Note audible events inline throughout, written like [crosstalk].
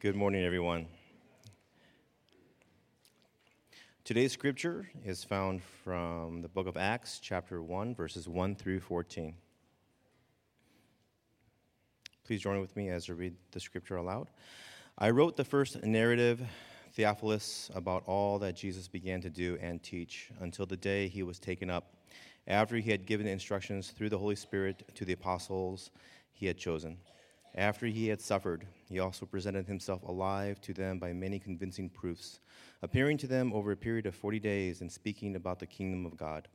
Good morning, everyone. Today's scripture is found from the book of Acts, chapter 1, verses 1 through 14. Please join with me as I read the scripture aloud. I wrote the first narrative, Theophilus, about all that Jesus began to do and teach until the day he was taken up, after he had given instructions through the Holy Spirit to the apostles he had chosen. After he had suffered, he also presented himself alive to them by many convincing proofs, appearing to them over a period of 40 days and speaking about the kingdom of God.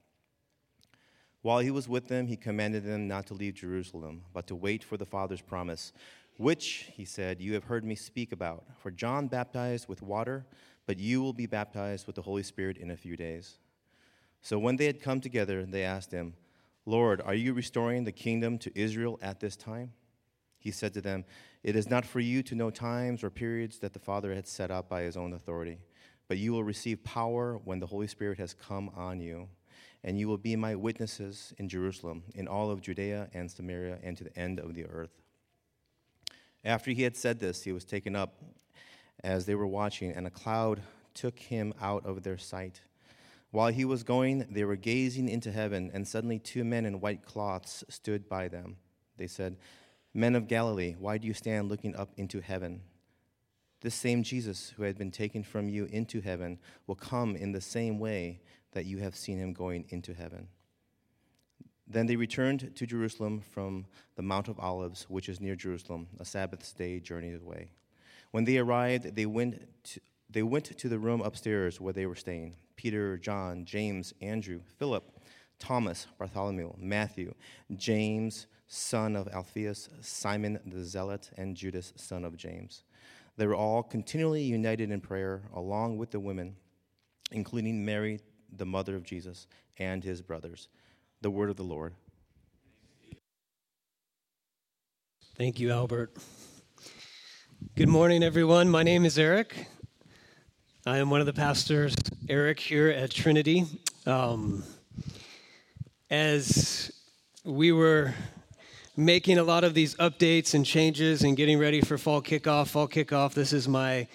While he was with them, he commanded them not to leave Jerusalem, but to wait for the Father's promise, which, he said, you have heard me speak about. For John baptized with water, but you will be baptized with the Holy Spirit in a few days. So when they had come together, they asked him, Lord, are you restoring the kingdom to Israel at this time? He said to them, It is not for you to know times or periods that the Father had set up by his own authority, but you will receive power when the Holy Spirit has come on you, and you will be my witnesses in Jerusalem, in all of Judea and Samaria, and to the end of the earth. After he had said this, he was taken up as they were watching, and a cloud took him out of their sight. While he was going, they were gazing into heaven, and suddenly two men in white cloths stood by them. They said, Men of Galilee, why do you stand looking up into heaven? This same Jesus who had been taken from you into heaven will come in the same way that you have seen him going into heaven. Then they returned to Jerusalem from the Mount of Olives, which is near Jerusalem, a Sabbath day journey away. When they arrived, they went to, they went to the room upstairs where they were staying Peter, John, James, Andrew, Philip, Thomas, Bartholomew, Matthew, James, son of Alphaeus, Simon the Zealot, and Judas, son of James. They were all continually united in prayer, along with the women, including Mary, the mother of Jesus, and his brothers. The word of the Lord. Thank you, Albert. Good morning, everyone. My name is Eric. I am one of the pastors, Eric, here at Trinity. Um, as we were making a lot of these updates and changes and getting ready for fall kickoff. Fall kickoff, this is my,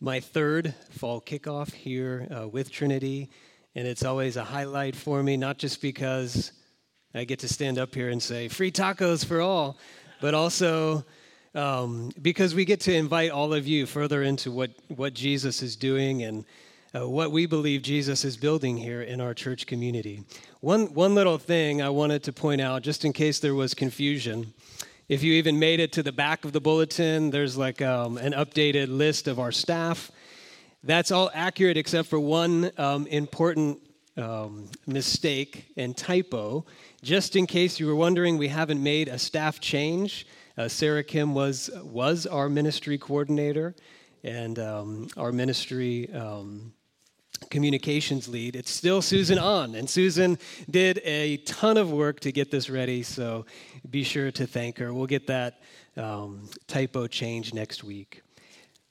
my third fall kickoff here uh, with Trinity. And it's always a highlight for me, not just because I get to stand up here and say free tacos for all, but also um, because we get to invite all of you further into what, what Jesus is doing and uh, what we believe Jesus is building here in our church community. One, one little thing I wanted to point out, just in case there was confusion. If you even made it to the back of the bulletin, there's like um, an updated list of our staff. That's all accurate except for one um, important um, mistake and typo. Just in case you were wondering, we haven't made a staff change. Uh, Sarah Kim was, was our ministry coordinator, and um, our ministry um, communications lead. It's still Susan on, and Susan did a ton of work to get this ready, so be sure to thank her. We'll get that um, typo change next week.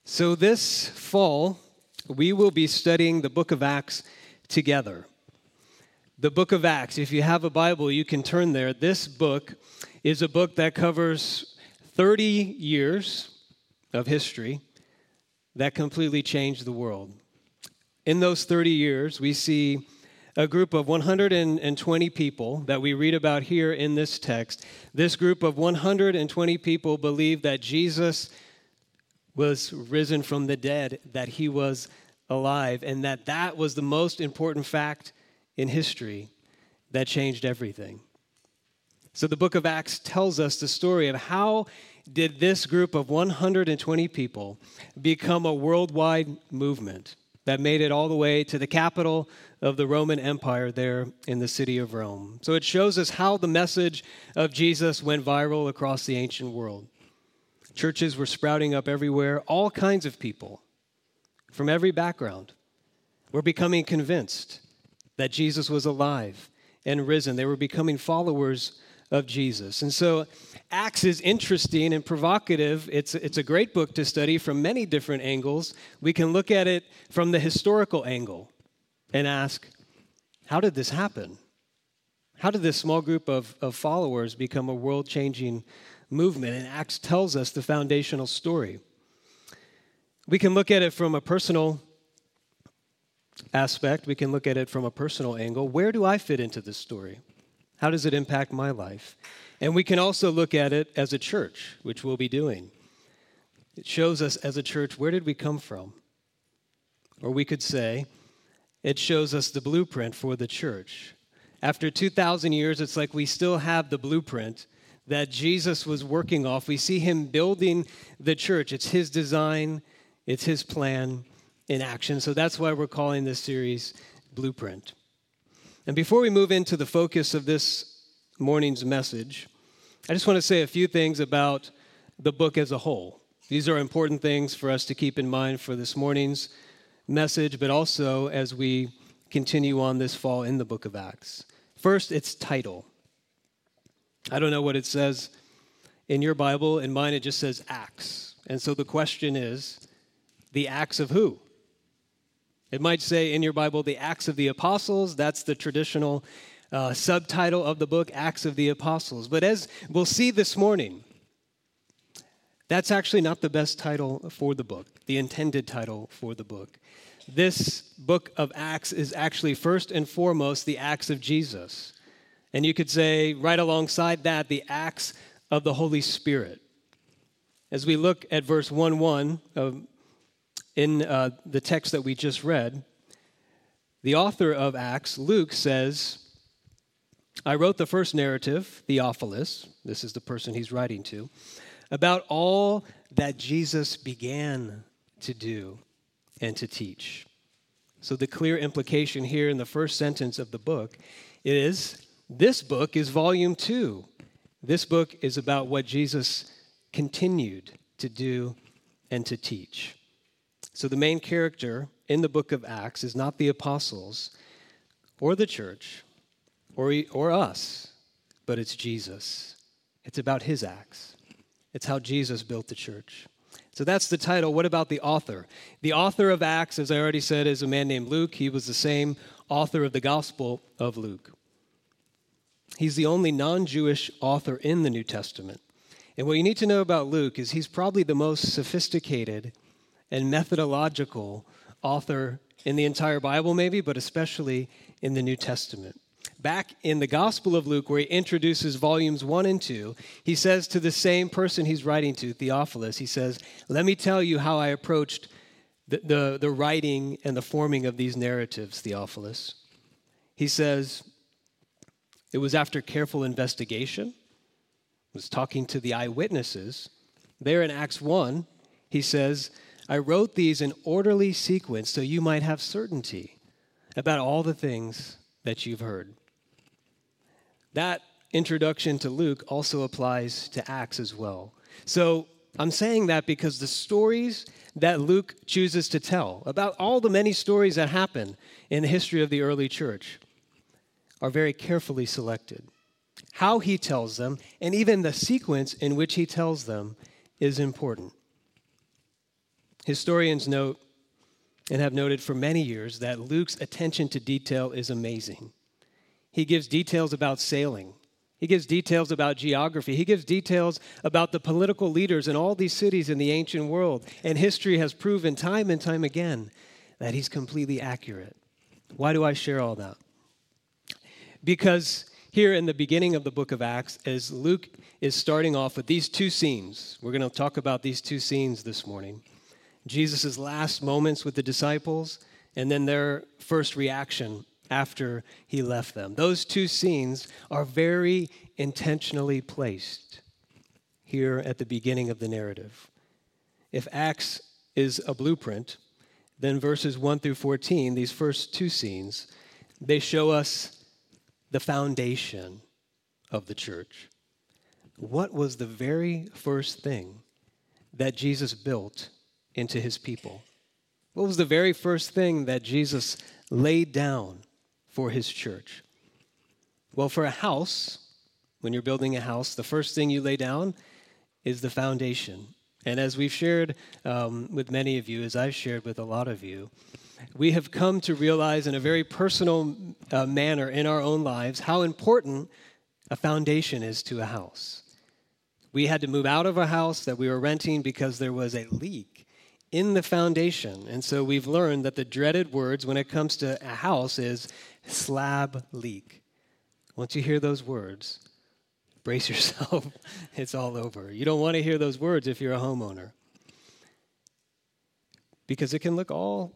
So, this fall, we will be studying the book of Acts together. The book of Acts, if you have a Bible, you can turn there. This book is a book that covers 30 years of history that completely changed the world in those 30 years, we see a group of 120 people that we read about here in this text. This group of 120 people believed that Jesus was risen from the dead, that he was alive, and that that was the most important fact in history that changed everything. So the book of Acts tells us the story of how did this group of 120 people become a worldwide movement that made it all the way to the capital of the Roman Empire there in the city of Rome. So it shows us how the message of Jesus went viral across the ancient world. Churches were sprouting up everywhere, all kinds of people from every background were becoming convinced that Jesus was alive and risen. They were becoming followers of Jesus. And so Acts is interesting and provocative. It's, it's a great book to study from many different angles. We can look at it from the historical angle and ask, how did this happen? How did this small group of, of followers become a world changing movement? And Acts tells us the foundational story. We can look at it from a personal aspect, we can look at it from a personal angle. Where do I fit into this story? How does it impact my life? And we can also look at it as a church, which we'll be doing. It shows us as a church where did we come from? Or we could say, it shows us the blueprint for the church. After 2,000 years, it's like we still have the blueprint that Jesus was working off. We see him building the church. It's his design, it's his plan in action. So that's why we're calling this series Blueprint. And before we move into the focus of this morning's message, I just want to say a few things about the book as a whole. These are important things for us to keep in mind for this morning's message, but also as we continue on this fall in the book of Acts. First, its title. I don't know what it says in your Bible. In mine, it just says Acts. And so the question is the Acts of who? It might say in your Bible the Acts of the Apostles. That's the traditional uh, subtitle of the book, Acts of the Apostles. But as we'll see this morning, that's actually not the best title for the book, the intended title for the book. This book of Acts is actually first and foremost the Acts of Jesus. And you could say, right alongside that, the Acts of the Holy Spirit. As we look at verse 1 1 of, in uh, the text that we just read, the author of Acts, Luke, says, I wrote the first narrative, Theophilus, this is the person he's writing to, about all that Jesus began to do and to teach. So, the clear implication here in the first sentence of the book is this book is volume two. This book is about what Jesus continued to do and to teach. So, the main character in the book of Acts is not the apostles or the church or, or us, but it's Jesus. It's about his acts, it's how Jesus built the church. So that's the title. What about the author? The author of Acts, as I already said, is a man named Luke. He was the same author of the Gospel of Luke. He's the only non Jewish author in the New Testament. And what you need to know about Luke is he's probably the most sophisticated and methodological author in the entire Bible, maybe, but especially in the New Testament. Back in the Gospel of Luke, where he introduces volumes one and two, he says to the same person he's writing to, Theophilus, he says, Let me tell you how I approached the, the, the writing and the forming of these narratives, Theophilus. He says, It was after careful investigation, was talking to the eyewitnesses. There in Acts 1, he says, I wrote these in orderly sequence so you might have certainty about all the things that you've heard. That introduction to Luke also applies to Acts as well. So I'm saying that because the stories that Luke chooses to tell about all the many stories that happen in the history of the early church are very carefully selected. How he tells them, and even the sequence in which he tells them, is important. Historians note and have noted for many years that Luke's attention to detail is amazing. He gives details about sailing. He gives details about geography. He gives details about the political leaders in all these cities in the ancient world. And history has proven time and time again that he's completely accurate. Why do I share all that? Because here in the beginning of the book of Acts, as Luke is starting off with these two scenes, we're going to talk about these two scenes this morning Jesus' last moments with the disciples, and then their first reaction after he left them. Those two scenes are very intentionally placed here at the beginning of the narrative. If Acts is a blueprint, then verses 1 through 14, these first two scenes, they show us the foundation of the church. What was the very first thing that Jesus built into his people? What was the very first thing that Jesus laid down for his church? Well, for a house, when you're building a house, the first thing you lay down is the foundation. And as we've shared um, with many of you, as I've shared with a lot of you, we have come to realize in a very personal uh, manner in our own lives how important a foundation is to a house. We had to move out of a house that we were renting because there was a leak in the foundation. And so we've learned that the dreaded words when it comes to a house is slab leak. Once you hear those words, brace [laughs] yourself, it's all over. You don't want to hear those words if you're a homeowner. Because it can look all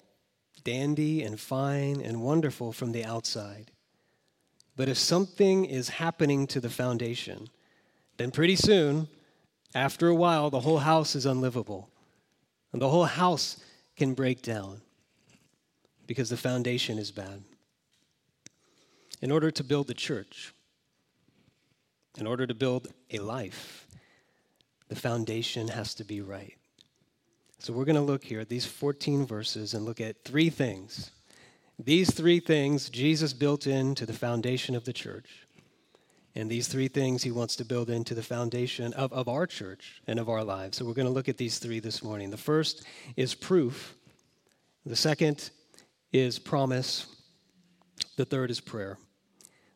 dandy and fine and wonderful from the outside. But if something is happening to the foundation, then pretty soon, after a while, the whole house is unlivable. And the whole house can break down because the foundation is bad. In order to build the church, in order to build a life, the foundation has to be right. So we're going to look here at these 14 verses and look at three things. These three things Jesus built into the foundation of the church. And these three things he wants to build into the foundation of, of our church and of our lives. So we're going to look at these three this morning. The first is proof, the second is promise, the third is prayer.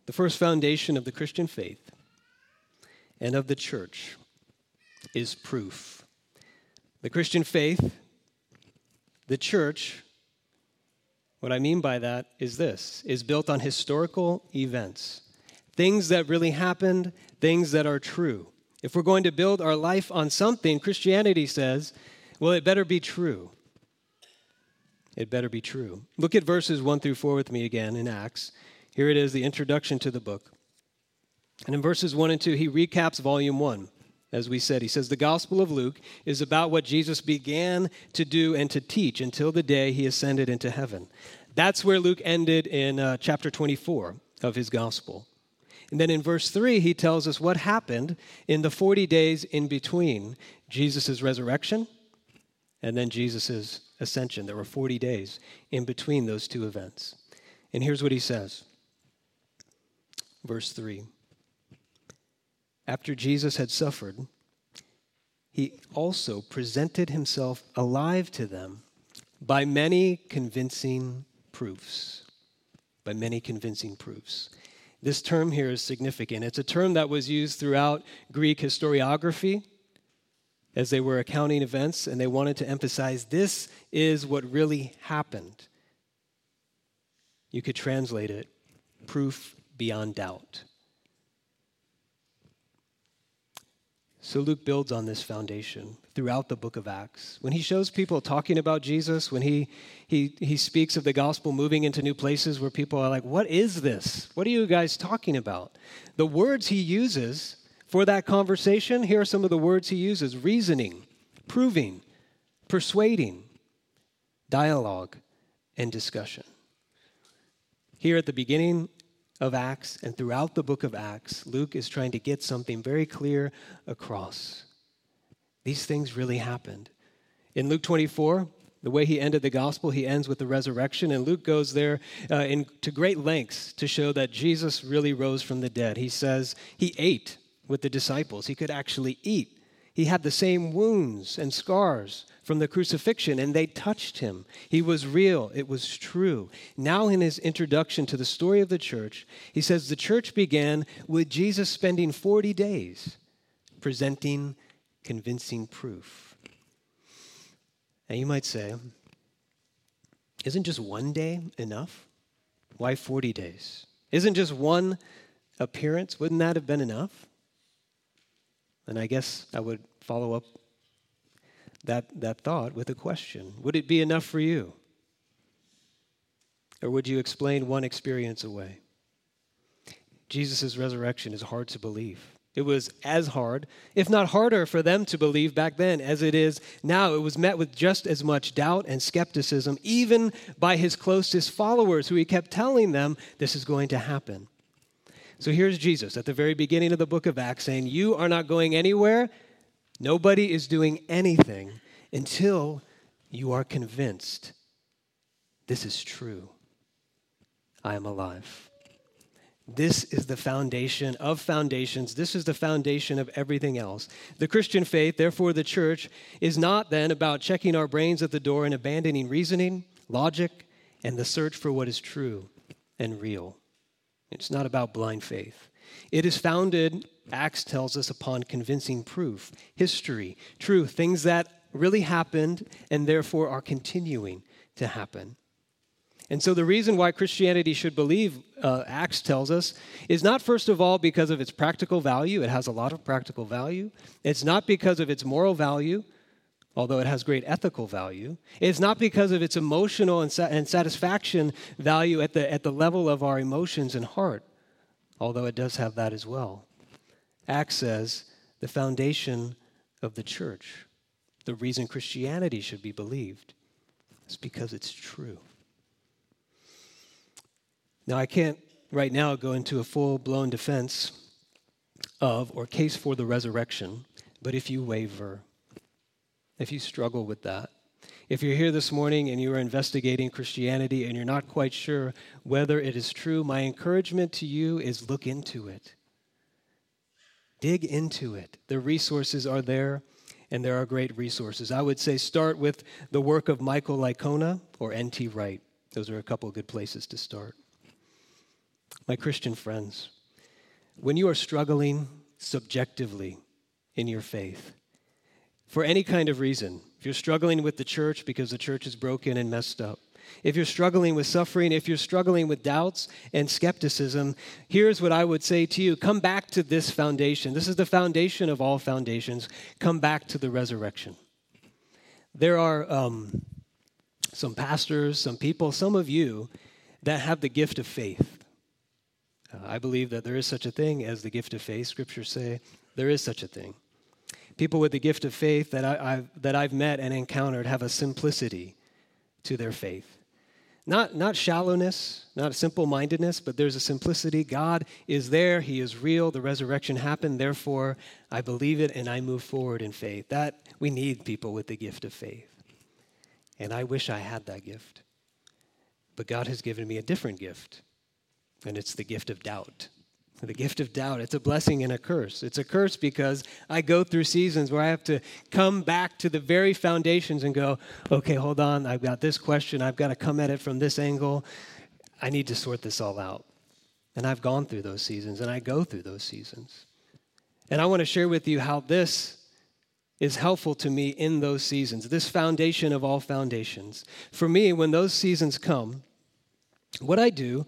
The first foundation of the Christian faith and of the church is proof. The Christian faith, the church, what I mean by that is this is built on historical events things that really happened, things that are true. If we're going to build our life on something, Christianity says, well, it better be true. It better be true. Look at verses 1 through 4 with me again in Acts. Here it is, the introduction to the book. And in verses 1 and 2, he recaps volume 1. As we said, he says the Gospel of Luke is about what Jesus began to do and to teach until the day he ascended into heaven. That's where Luke ended in uh, chapter 24 of his Gospel. And then in verse 3, he tells us what happened in the 40 days in between Jesus' resurrection and then Jesus' ascension. There were 40 days in between those two events. And here's what he says Verse 3 After Jesus had suffered, he also presented himself alive to them by many convincing proofs. By many convincing proofs. This term here is significant. It's a term that was used throughout Greek historiography as they were accounting events, and they wanted to emphasize this is what really happened. You could translate it proof beyond doubt. So Luke builds on this foundation throughout the book of Acts. When he shows people talking about Jesus, when he, he, he speaks of the gospel moving into new places where people are like, What is this? What are you guys talking about? The words he uses for that conversation, here are some of the words he uses reasoning, proving, persuading, dialogue, and discussion. Here at the beginning of Acts and throughout the book of Acts, Luke is trying to get something very clear across. These things really happened. In Luke 24, the way he ended the gospel, he ends with the resurrection, and Luke goes there uh, in, to great lengths to show that Jesus really rose from the dead. He says he ate with the disciples, he could actually eat. He had the same wounds and scars from the crucifixion, and they touched him. He was real, it was true. Now, in his introduction to the story of the church, he says the church began with Jesus spending 40 days presenting convincing proof. And you might say, isn't just one day enough? Why 40 days? Isn't just one appearance? Wouldn't that have been enough? And I guess I would follow up that, that thought with a question Would it be enough for you? Or would you explain one experience away? Jesus' resurrection is hard to believe. It was as hard, if not harder, for them to believe back then as it is now. It was met with just as much doubt and skepticism, even by his closest followers, who he kept telling them this is going to happen. So here's Jesus at the very beginning of the book of Acts saying, You are not going anywhere. Nobody is doing anything until you are convinced this is true. I am alive. This is the foundation of foundations. This is the foundation of everything else. The Christian faith, therefore, the church, is not then about checking our brains at the door and abandoning reasoning, logic, and the search for what is true and real. It's not about blind faith. It is founded, Acts tells us, upon convincing proof, history, truth, things that really happened and therefore are continuing to happen. And so, the reason why Christianity should believe, uh, Acts tells us, is not first of all because of its practical value. It has a lot of practical value. It's not because of its moral value, although it has great ethical value. It's not because of its emotional and, sa- and satisfaction value at the, at the level of our emotions and heart, although it does have that as well. Acts says the foundation of the church, the reason Christianity should be believed, is because it's true. Now, I can't right now go into a full blown defense of or case for the resurrection, but if you waver, if you struggle with that, if you're here this morning and you are investigating Christianity and you're not quite sure whether it is true, my encouragement to you is look into it. Dig into it. The resources are there, and there are great resources. I would say start with the work of Michael Licona or N.T. Wright. Those are a couple of good places to start. My Christian friends, when you are struggling subjectively in your faith, for any kind of reason, if you're struggling with the church because the church is broken and messed up, if you're struggling with suffering, if you're struggling with doubts and skepticism, here's what I would say to you come back to this foundation. This is the foundation of all foundations. Come back to the resurrection. There are um, some pastors, some people, some of you that have the gift of faith. Uh, I believe that there is such a thing as the gift of faith. Scriptures say there is such a thing. People with the gift of faith that, I, I've, that I've met and encountered have a simplicity to their faith. Not, not shallowness, not simple mindedness, but there's a simplicity. God is there, He is real, the resurrection happened, therefore I believe it and I move forward in faith. That we need people with the gift of faith. And I wish I had that gift. But God has given me a different gift and it's the gift of doubt. The gift of doubt. It's a blessing and a curse. It's a curse because I go through seasons where I have to come back to the very foundations and go, okay, hold on, I've got this question, I've got to come at it from this angle. I need to sort this all out. And I've gone through those seasons, and I go through those seasons. And I want to share with you how this is helpful to me in those seasons, this foundation of all foundations. For me, when those seasons come, what I do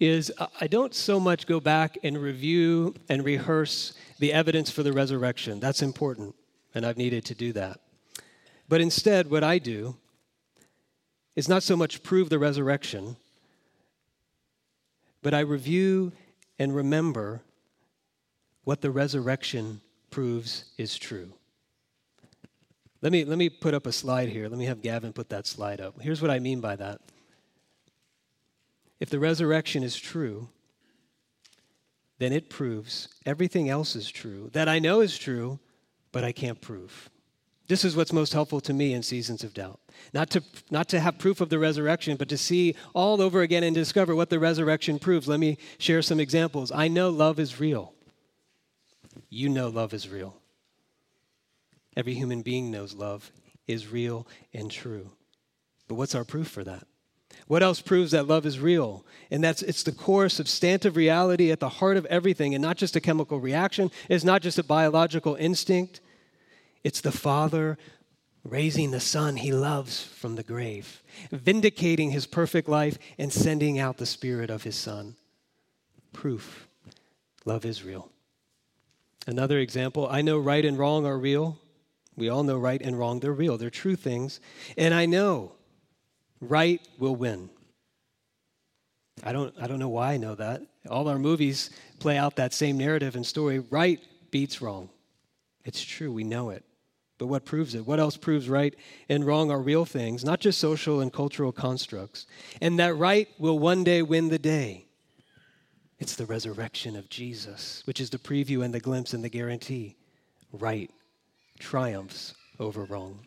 is uh, I don't so much go back and review and rehearse the evidence for the resurrection. That's important, and I've needed to do that. But instead, what I do is not so much prove the resurrection, but I review and remember what the resurrection proves is true. Let me, let me put up a slide here. Let me have Gavin put that slide up. Here's what I mean by that if the resurrection is true, then it proves everything else is true that I know is true, but I can't prove. This is what's most helpful to me in seasons of doubt. Not to, not to have proof of the resurrection, but to see all over again and discover what the resurrection proves. Let me share some examples. I know love is real. You know love is real. Every human being knows love is real and true. But what's our proof for that? What else proves that love is real? And that's it's the core substantive reality at the heart of everything, and not just a chemical reaction, it's not just a biological instinct. It's the Father raising the Son he loves from the grave, vindicating his perfect life, and sending out the Spirit of his Son. Proof love is real. Another example I know right and wrong are real. We all know right and wrong, they're real, they're true things. And I know right will win. I don't, I don't know why I know that. All our movies play out that same narrative and story. Right beats wrong. It's true, we know it. But what proves it? What else proves right and wrong are real things, not just social and cultural constructs. And that right will one day win the day. It's the resurrection of Jesus, which is the preview and the glimpse and the guarantee. Right triumphs over wrong.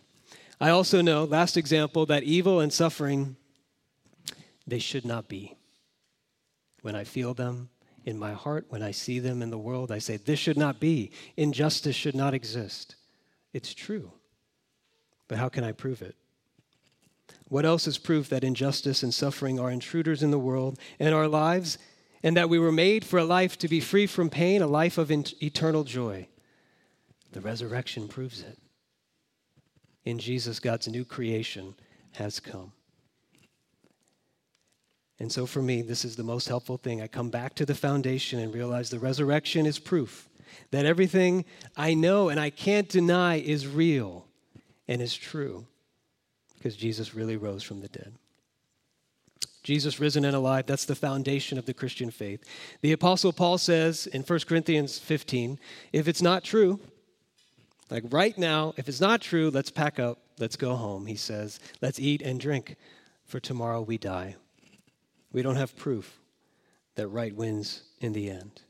I also know, last example, that evil and suffering, they should not be. When I feel them in my heart, when I see them in the world, I say, this should not be. Injustice should not exist. It's true. But how can I prove it? What else is proof that injustice and suffering are intruders in the world and our lives, and that we were made for a life to be free from pain, a life of eternal joy? The resurrection proves it. In Jesus, God's new creation has come. And so for me, this is the most helpful thing. I come back to the foundation and realize the resurrection is proof that everything I know and I can't deny is real and is true because Jesus really rose from the dead. Jesus risen and alive, that's the foundation of the Christian faith. The Apostle Paul says in 1 Corinthians 15 if it's not true, like right now, if it's not true, let's pack up, let's go home. He says, let's eat and drink, for tomorrow we die. We don't have proof that right wins in the end.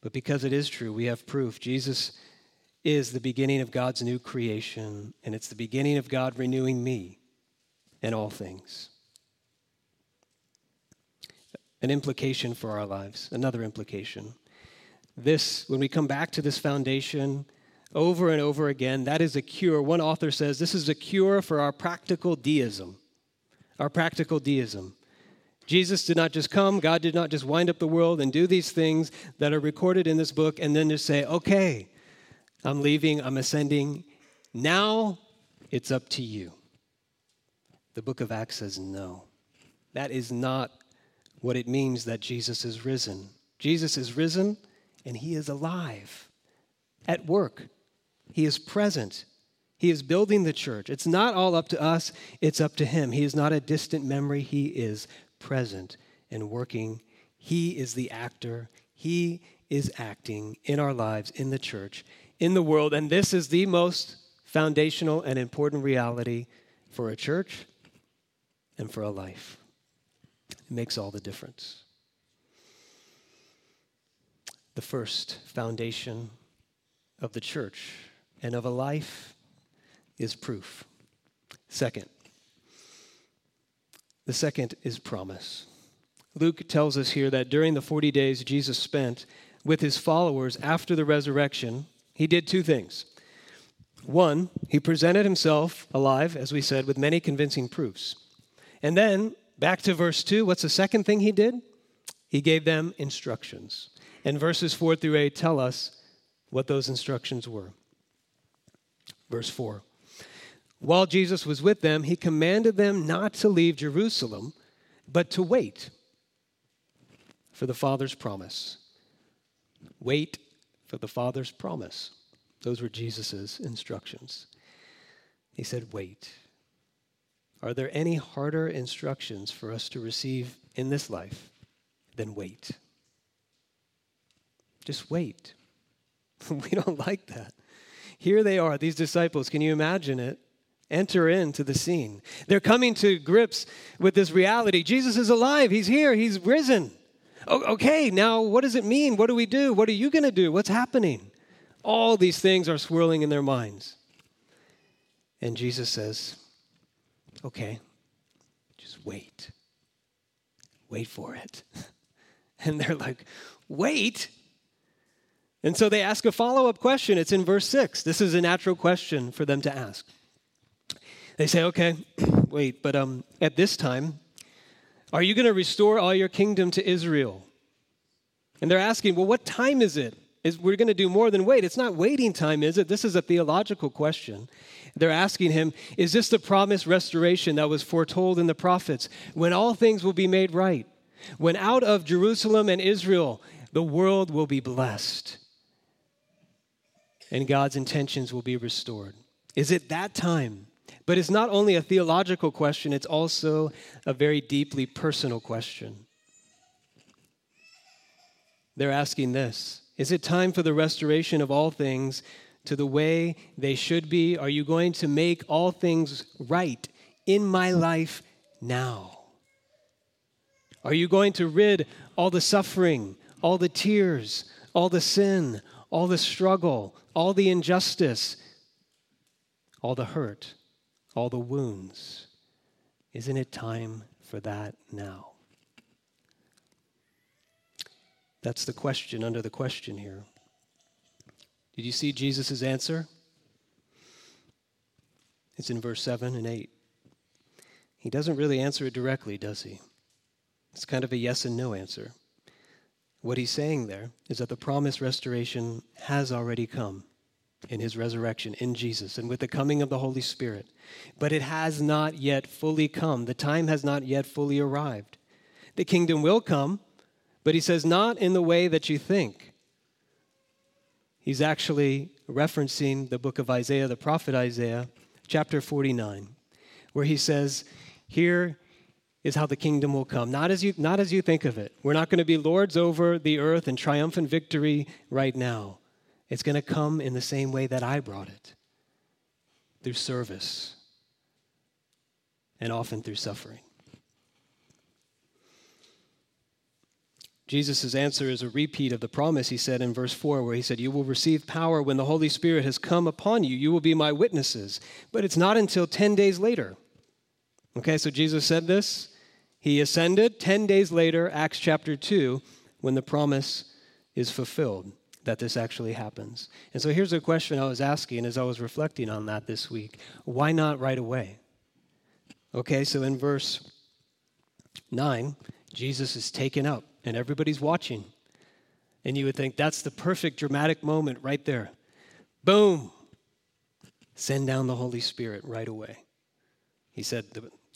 But because it is true, we have proof. Jesus is the beginning of God's new creation, and it's the beginning of God renewing me and all things. An implication for our lives, another implication. This, when we come back to this foundation over and over again, that is a cure. One author says this is a cure for our practical deism. Our practical deism. Jesus did not just come, God did not just wind up the world and do these things that are recorded in this book and then just say, okay, I'm leaving, I'm ascending. Now it's up to you. The book of Acts says no. That is not what it means that Jesus is risen. Jesus is risen and he is alive at work. He is present. He is building the church. It's not all up to us, it's up to him. He is not a distant memory, he is present and working. He is the actor. He is acting in our lives, in the church, in the world. And this is the most foundational and important reality for a church and for a life. It makes all the difference. The first foundation of the church and of a life is proof. Second, the second is promise. Luke tells us here that during the 40 days Jesus spent with his followers after the resurrection, he did two things. One, he presented himself alive, as we said, with many convincing proofs. And then, back to verse 2, what's the second thing he did? He gave them instructions. And verses 4 through 8 tell us what those instructions were. Verse 4 while Jesus was with them, he commanded them not to leave Jerusalem, but to wait for the Father's promise. Wait for the Father's promise. Those were Jesus' instructions. He said, Wait. Are there any harder instructions for us to receive in this life than wait? Just wait. [laughs] we don't like that. Here they are, these disciples. Can you imagine it? enter into the scene. They're coming to grips with this reality. Jesus is alive. He's here. He's risen. okay, now what does it mean? What do we do? What are you going to do? What's happening? All these things are swirling in their minds. And Jesus says, okay, just wait. Wait for it. [laughs] And they're like, wait? And so they ask a follow up question. It's in verse 6. This is a natural question for them to ask. They say, okay, [clears throat] wait, but um, at this time, are you going to restore all your kingdom to Israel? And they're asking, well, what time is it? Is we're going to do more than wait. It's not waiting time, is it? This is a theological question. They're asking him, is this the promised restoration that was foretold in the prophets when all things will be made right? When out of Jerusalem and Israel, the world will be blessed and God's intentions will be restored. Is it that time? But it's not only a theological question, it's also a very deeply personal question. They're asking this Is it time for the restoration of all things to the way they should be? Are you going to make all things right in my life now? Are you going to rid all the suffering, all the tears, all the sin, all the struggle, all the injustice, all the hurt? all the wounds. Isn't it time for that now? That's the question under the question here. Did you see Jesus' answer? It's in verse 7 and 8. He doesn't really answer it directly, does he? It's kind of a yes and no answer. What he's saying there is that the promised restoration has already come. in his resurrection in Jesus and with the coming of the Holy Spirit. But it has not yet fully come. The time has not yet fully arrived. The kingdom will come, but he says, not in the way that you think. He's actually referencing the book of Isaiah, the prophet Isaiah, chapter 49, where he says, Here is how the kingdom will come. Not as you, not as you think of it. We're not going to be lords over the earth in triumphant victory right now. It's going to come in the same way that I brought it through service and often through suffering. Jesus' answer is a repeat of the promise he said in verse 4, where he said, You will receive power when the Holy Spirit has come upon you. You will be my witnesses. But it's not until 10 days later. Okay, so Jesus said this. He ascended 10 days later, Acts chapter 2, when the promise is fulfilled that this actually happens. And so here's a question I was asking as I was reflecting on that this week why not right away? Okay, so in verse 9, Jesus is taken up and everybody's watching. And you would think that's the perfect dramatic moment right there. Boom! Send down the Holy Spirit right away. He said,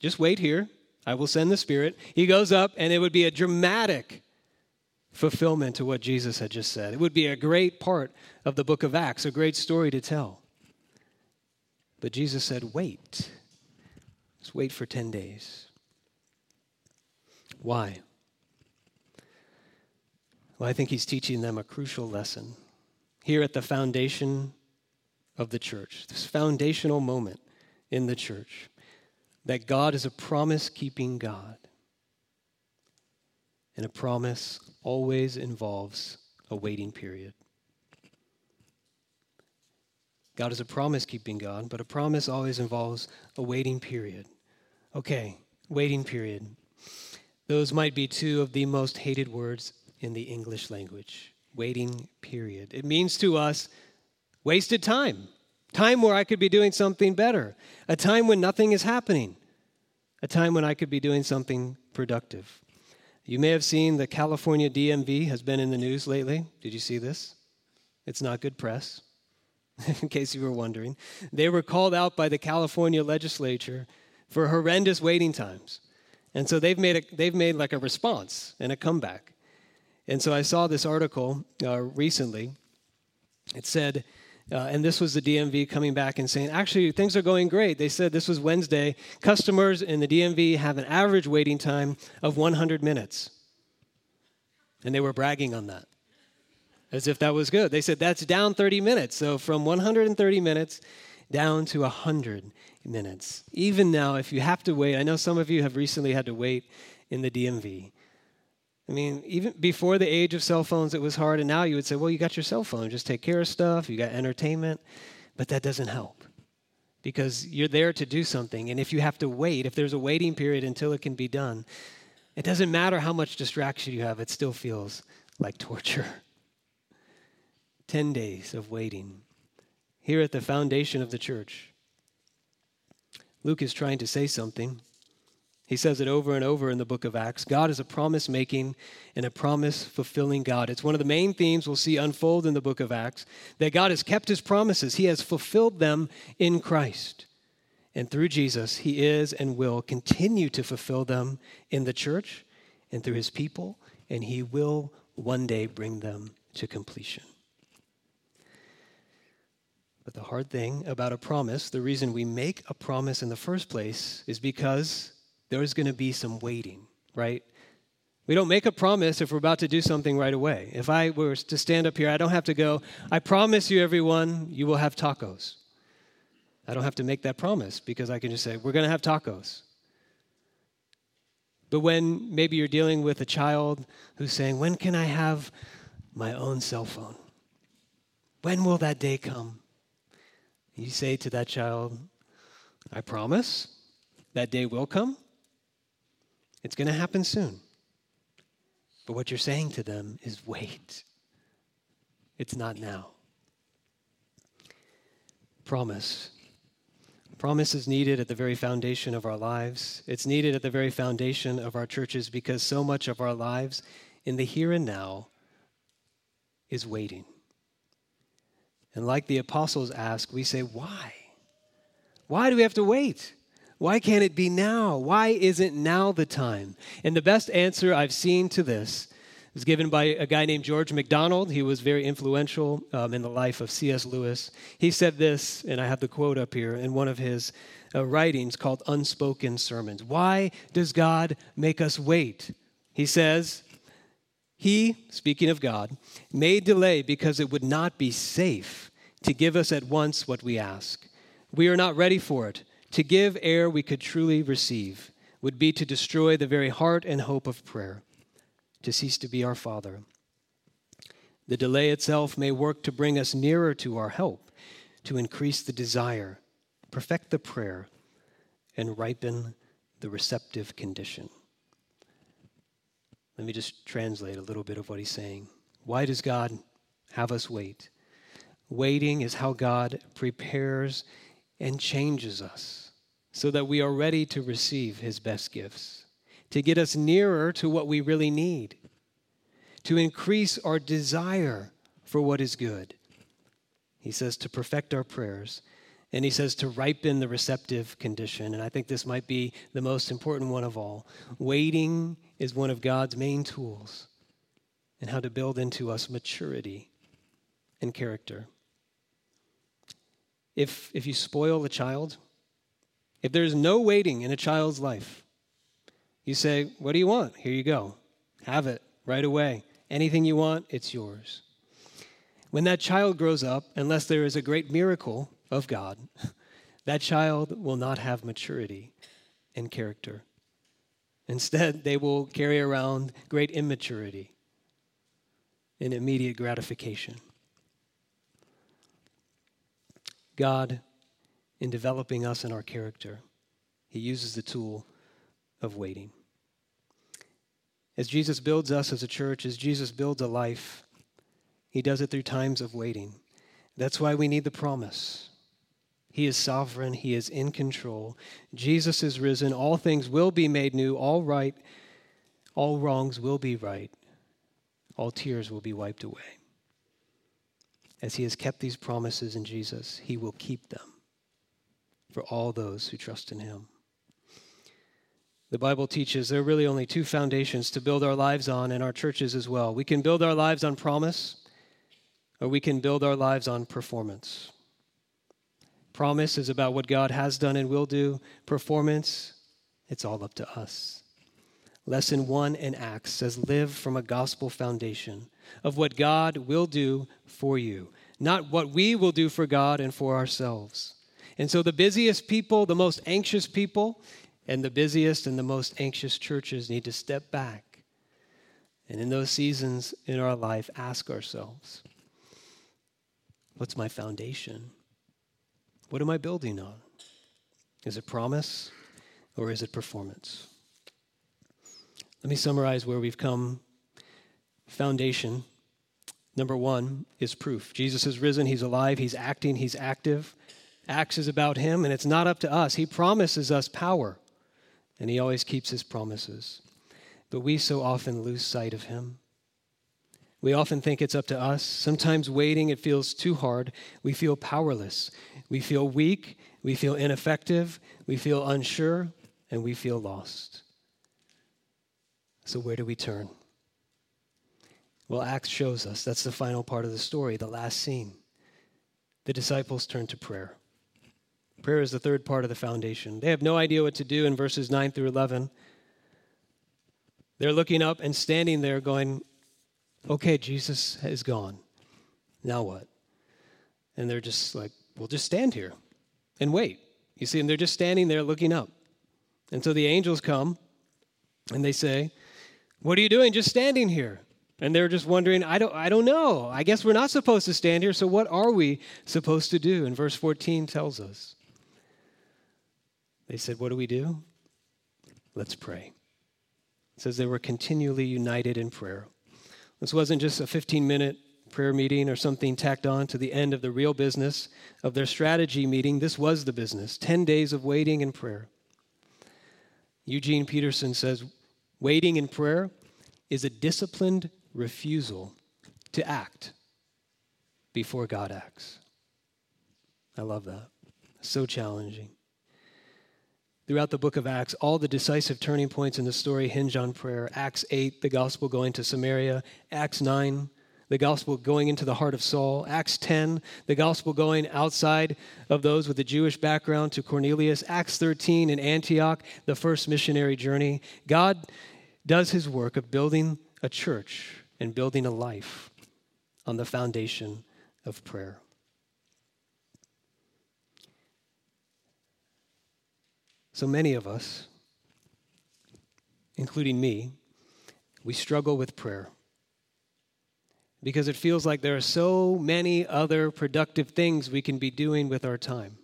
Just wait here. I will send the Spirit. He goes up, and it would be a dramatic fulfillment to what Jesus had just said. It would be a great part of the book of Acts, a great story to tell. But Jesus said, Wait. Just wait for 10 days. Why? Well, I think he's teaching them a crucial lesson here at the foundation of the church, this foundational moment in the church, that God is a promise keeping God. And a promise always involves a waiting period. God is a promise keeping God, but a promise always involves a waiting period. Okay, waiting period. Those might be two of the most hated words in the English language. Waiting period. It means to us wasted time, time where I could be doing something better, a time when nothing is happening, a time when I could be doing something productive. You may have seen the California DMV has been in the news lately. Did you see this? It's not good press, [laughs] in case you were wondering. They were called out by the California legislature for horrendous waiting times. And so they've made, a, they've made like a response and a comeback. And so I saw this article uh, recently. It said, uh, and this was the DMV coming back and saying, actually, things are going great. They said this was Wednesday. Customers in the DMV have an average waiting time of 100 minutes. And they were bragging on that as if that was good. They said that's down 30 minutes. So from 130 minutes down to 100 minutes. Even now, if you have to wait, I know some of you have recently had to wait in the DMV. I mean, even before the age of cell phones, it was hard. And now you would say, well, you got your cell phone, just take care of stuff, you got entertainment. But that doesn't help because you're there to do something. And if you have to wait, if there's a waiting period until it can be done, it doesn't matter how much distraction you have, it still feels like torture. [laughs] 10 days of waiting here at the foundation of the church. Luke is trying to say something. He says it over and over in the book of Acts. God is a promise making and a promise fulfilling God. It's one of the main themes we'll see unfold in the book of Acts that God has kept his promises, he has fulfilled them in Christ. And through Jesus, he is and will continue to fulfill them in the church and through his people, and he will one day bring them to completion. But the hard thing about a promise, the reason we make a promise in the first place, is because there's going to be some waiting, right? We don't make a promise if we're about to do something right away. If I were to stand up here, I don't have to go, I promise you, everyone, you will have tacos. I don't have to make that promise because I can just say, we're going to have tacos. But when maybe you're dealing with a child who's saying, When can I have my own cell phone? When will that day come? You say to that child, I promise that day will come. It's going to happen soon. But what you're saying to them is wait. It's not now. Promise. Promise is needed at the very foundation of our lives. It's needed at the very foundation of our churches because so much of our lives in the here and now is waiting. And like the apostles ask, we say, Why? Why do we have to wait? Why can't it be now? Why isn't now the time? And the best answer I've seen to this is given by a guy named George MacDonald. He was very influential um, in the life of C.S. Lewis. He said this, and I have the quote up here in one of his uh, writings called Unspoken Sermons. Why does God make us wait? He says, He, speaking of God, may delay because it would not be safe to give us at once what we ask. We are not ready for it. To give ere we could truly receive would be to destroy the very heart and hope of prayer, to cease to be our Father. The delay itself may work to bring us nearer to our help, to increase the desire, perfect the prayer, and ripen the receptive condition. Let me just translate a little bit of what he's saying. Why does God have us wait? Waiting is how God prepares and changes us so that we are ready to receive his best gifts, to get us nearer to what we really need, to increase our desire for what is good. He says to perfect our prayers, and he says to ripen the receptive condition. And I think this might be the most important one of all. Waiting is one of God's main tools and how to build into us maturity and character if, if you spoil a child, if there's no waiting in a child's life, you say, What do you want? Here you go. Have it right away. Anything you want, it's yours. When that child grows up, unless there is a great miracle of God, [laughs] that child will not have maturity and character. Instead, they will carry around great immaturity and immediate gratification. God, in developing us and our character, He uses the tool of waiting. As Jesus builds us as a church, as Jesus builds a life, He does it through times of waiting. That's why we need the promise. He is sovereign, He is in control. Jesus is risen. All things will be made new. All right, all wrongs will be right. All tears will be wiped away as he has kept these promises in Jesus, he will keep them for all those who trust in him. The Bible teaches there are really only two foundations to build our lives on and our churches as well. We can build our lives on promise, or we can build our lives on performance. Promise is about what God has done and will do. Performance, it's all up to us. Lesson one in Acts says, Live from a gospel foundation of what God will do for you, not what we will do for God and for ourselves. And so the busiest people, the most anxious people, and the busiest and the most anxious churches need to step back. And in those seasons in our life, ask ourselves what's my foundation? What am I building on? Is it promise or is it performance? Let me summarize where we've come foundation. Number one is proof. Jesus is risen, he's alive, he's acting, he's active. Acts is about him, and it's not up to us. He promises us power, and he always keeps his promises. But we so often lose sight of him. We often think it's up to us. Sometimes waiting, it feels too hard. We feel powerless. We feel weak. We feel ineffective. We feel unsure, and we feel lost. So, where do we turn? Well, Acts shows us that's the final part of the story, the last scene. The disciples turn to prayer. Prayer is the third part of the foundation. They have no idea what to do in verses 9 through 11. They're looking up and standing there going, Okay, Jesus is gone. Now what? And they're just like, We'll just stand here and wait. You see, and they're just standing there looking up. And so the angels come and they say, What are you doing just standing here? And they're just wondering, I don't, I don't know. I guess we're not supposed to stand here, so what are we supposed to do? And verse 14 tells us. They said, What do we do? Let's pray. It says they were continually united in prayer. This wasn't just a 15 minute prayer meeting or something tacked on to the end of the real business of their strategy meeting. This was the business 10 days of waiting and prayer. Eugene Peterson says, Waiting in prayer is a disciplined refusal to act before God acts. I love that. So challenging. Throughout the book of Acts, all the decisive turning points in the story hinge on prayer. Acts 8, the gospel going to Samaria. Acts 9, the gospel going into the heart of Saul. Acts 10, the gospel going outside of those with a Jewish background to Cornelius. Acts 13 in Antioch, the first missionary journey. God does his work of building a church and building a life on the foundation of prayer. So many of us, including me, we struggle with prayer because it feels like there are so many other productive things we can be doing with our time.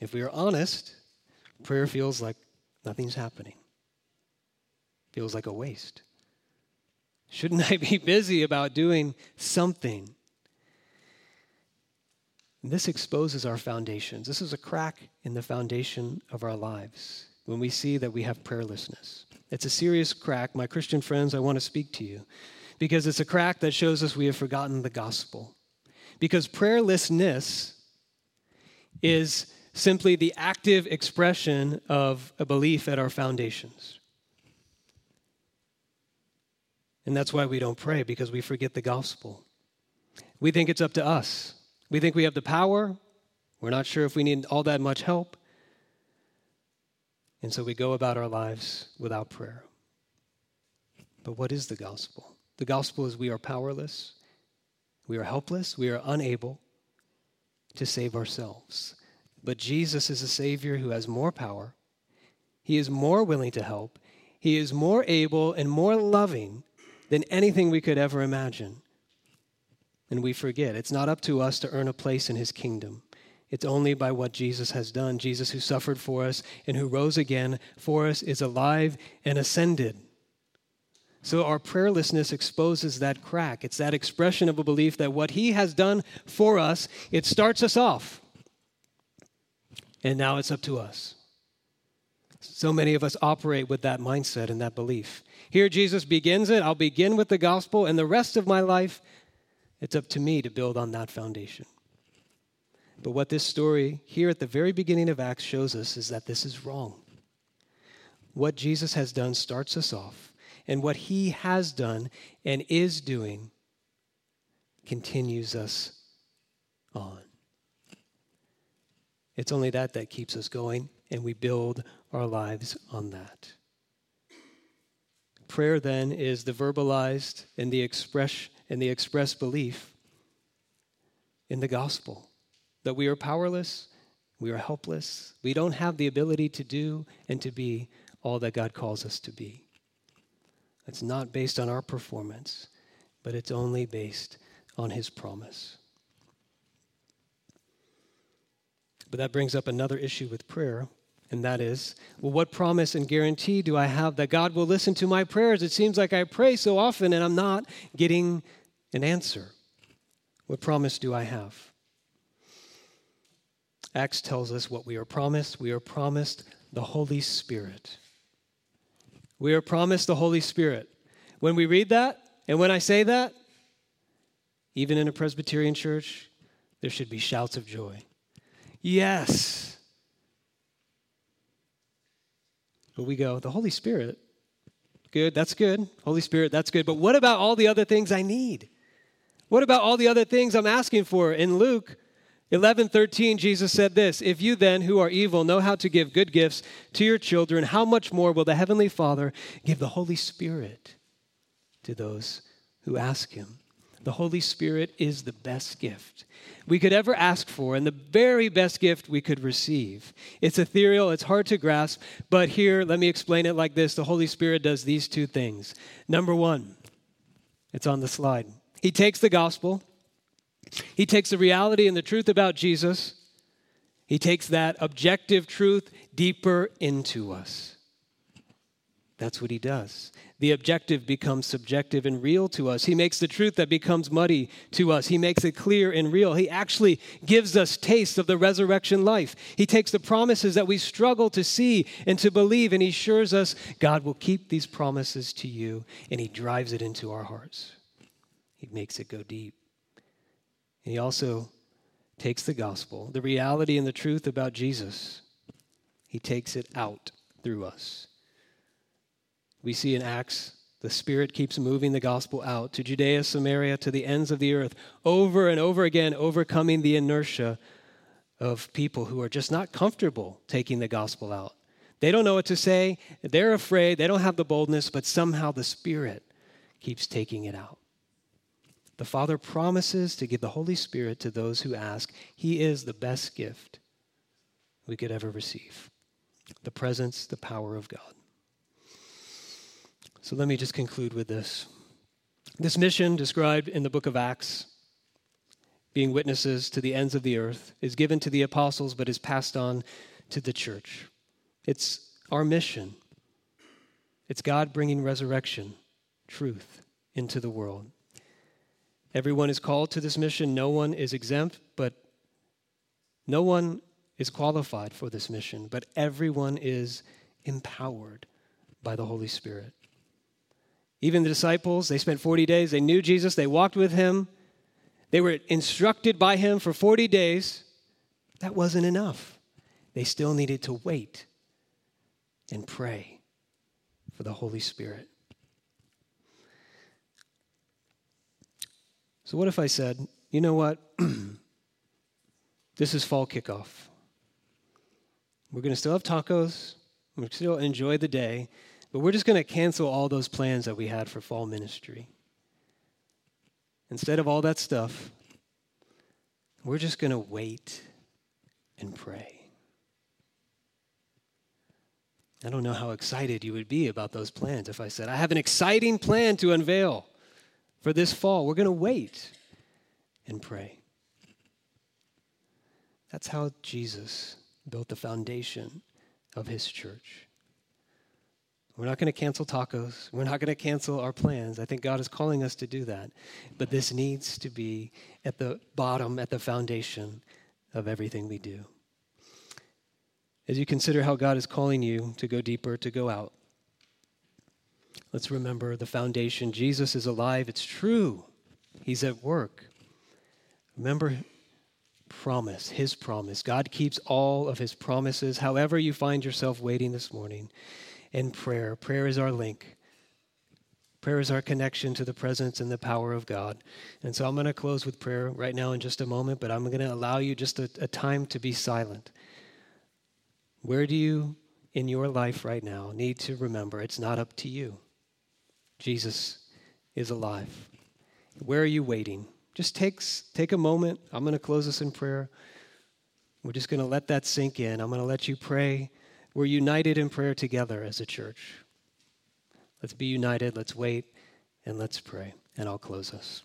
If we are honest, prayer feels like nothing's happening. Feels like a waste. Shouldn't [laughs] I be busy about doing something? This exposes our foundations. This is a crack in the foundation of our lives when we see that we have prayerlessness. It's a serious crack. My Christian friends, I want to speak to you because it's a crack that shows us we have forgotten the gospel. Because prayerlessness is simply the active expression of a belief at our foundations. And that's why we don't pray, because we forget the gospel. We think it's up to us. We think we have the power. We're not sure if we need all that much help. And so we go about our lives without prayer. But what is the gospel? The gospel is we are powerless, we are helpless, we are unable to save ourselves. But Jesus is a Savior who has more power, He is more willing to help, He is more able and more loving than anything we could ever imagine and we forget. It's not up to us to earn a place in his kingdom. It's only by what Jesus has done. Jesus, who suffered for us and who rose again for us, is alive and ascended. So our prayerlessness exposes that crack. It's that expression of a belief that what he has done for us, it starts us off. And now it's up to us. So many of us operate with that mindset and that belief. Here Jesus begins it. I'll begin with the gospel, and the rest of my life it's up to me to build on that foundation. But what this story here at the very beginning of Acts shows us is that this is wrong. What Jesus has done starts us off, and what he has done and is doing continues us on. It's only that that keeps us going, and we build our lives on that. Prayer then is the verbalized and the express and the expressed belief in the gospel that we are powerless, we are helpless, we don't have the ability to do and to be all that God calls us to be. It's not based on our performance, but it's only based on His promise. But that brings up another issue with prayer, and that is well, what promise and guarantee do I have that God will listen to my prayers? It seems like I pray so often and I'm not getting an answer. What promise do I have? Acts tells us what we are promised. We are promised the Holy Spirit. We are promised the Holy Spirit. When we read that, and when I say that, even in a Presbyterian church, there should be shouts of joy. Yes. But we go, the Holy Spirit, good, that's good. Holy Spirit, that's good. But what about all the other things I need? What about all the other things I'm asking for? In Luke 11 13, Jesus said this If you then, who are evil, know how to give good gifts to your children, how much more will the Heavenly Father give the Holy Spirit to those who ask Him? The Holy Spirit is the best gift we could ever ask for, and the very best gift we could receive. It's ethereal, it's hard to grasp, but here, let me explain it like this the Holy Spirit does these two things. Number one, it's on the slide. He takes the gospel, he takes the reality and the truth about Jesus, he takes that objective truth deeper into us. That's what he does. The objective becomes subjective and real to us. He makes the truth that becomes muddy to us. He makes it clear and real. He actually gives us taste of the resurrection life. He takes the promises that we struggle to see and to believe, and he assures us God will keep these promises to you, and he drives it into our hearts. He makes it go deep. He also takes the gospel, the reality and the truth about Jesus, he takes it out through us. We see in Acts, the Spirit keeps moving the gospel out to Judea, Samaria, to the ends of the earth, over and over again, overcoming the inertia of people who are just not comfortable taking the gospel out. They don't know what to say, they're afraid, they don't have the boldness, but somehow the Spirit keeps taking it out. The Father promises to give the Holy Spirit to those who ask. He is the best gift we could ever receive the presence, the power of God. So let me just conclude with this. This mission, described in the book of Acts, being witnesses to the ends of the earth, is given to the apostles but is passed on to the church. It's our mission. It's God bringing resurrection, truth, into the world. Everyone is called to this mission. No one is exempt, but no one is qualified for this mission, but everyone is empowered by the Holy Spirit. Even the disciples, they spent 40 days, they knew Jesus, they walked with him, they were instructed by him for 40 days. That wasn't enough. They still needed to wait and pray for the Holy Spirit. So, what if I said, you know what? [clears throat] this is fall kickoff. We're going to still have tacos. We're still enjoy the day. But we're just going to cancel all those plans that we had for fall ministry. Instead of all that stuff, we're just going to wait and pray. I don't know how excited you would be about those plans if I said, I have an exciting plan to unveil for this fall. We're going to wait and pray. That's how Jesus built the foundation of his church. We're not going to cancel tacos. We're not going to cancel our plans. I think God is calling us to do that. But this needs to be at the bottom, at the foundation of everything we do. As you consider how God is calling you to go deeper, to go out, Let's remember the foundation. Jesus is alive. It's true. He's at work. Remember promise, his promise. God keeps all of his promises. However, you find yourself waiting this morning in prayer, prayer is our link. Prayer is our connection to the presence and the power of God. And so I'm going to close with prayer right now in just a moment, but I'm going to allow you just a, a time to be silent. Where do you in your life right now need to remember it's not up to you? Jesus is alive. Where are you waiting? Just takes, take a moment. I'm going to close this in prayer. We're just going to let that sink in. I'm going to let you pray. We're united in prayer together as a church. Let's be united. Let's wait and let's pray. And I'll close us.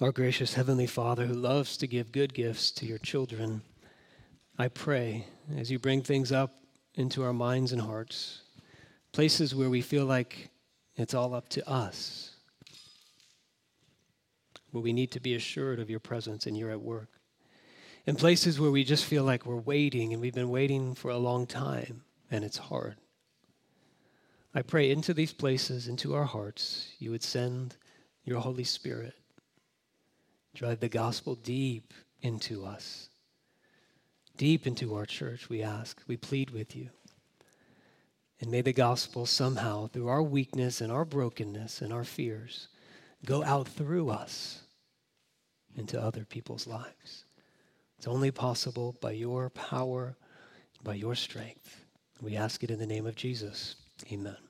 Our gracious Heavenly Father, who loves to give good gifts to your children, I pray as you bring things up into our minds and hearts, places where we feel like it's all up to us, where we need to be assured of your presence and you're at work, in places where we just feel like we're waiting and we've been waiting for a long time and it's hard. I pray into these places, into our hearts, you would send your Holy Spirit Drive the gospel deep into us, deep into our church, we ask. We plead with you. And may the gospel somehow, through our weakness and our brokenness and our fears, go out through us into other people's lives. It's only possible by your power, by your strength. We ask it in the name of Jesus. Amen.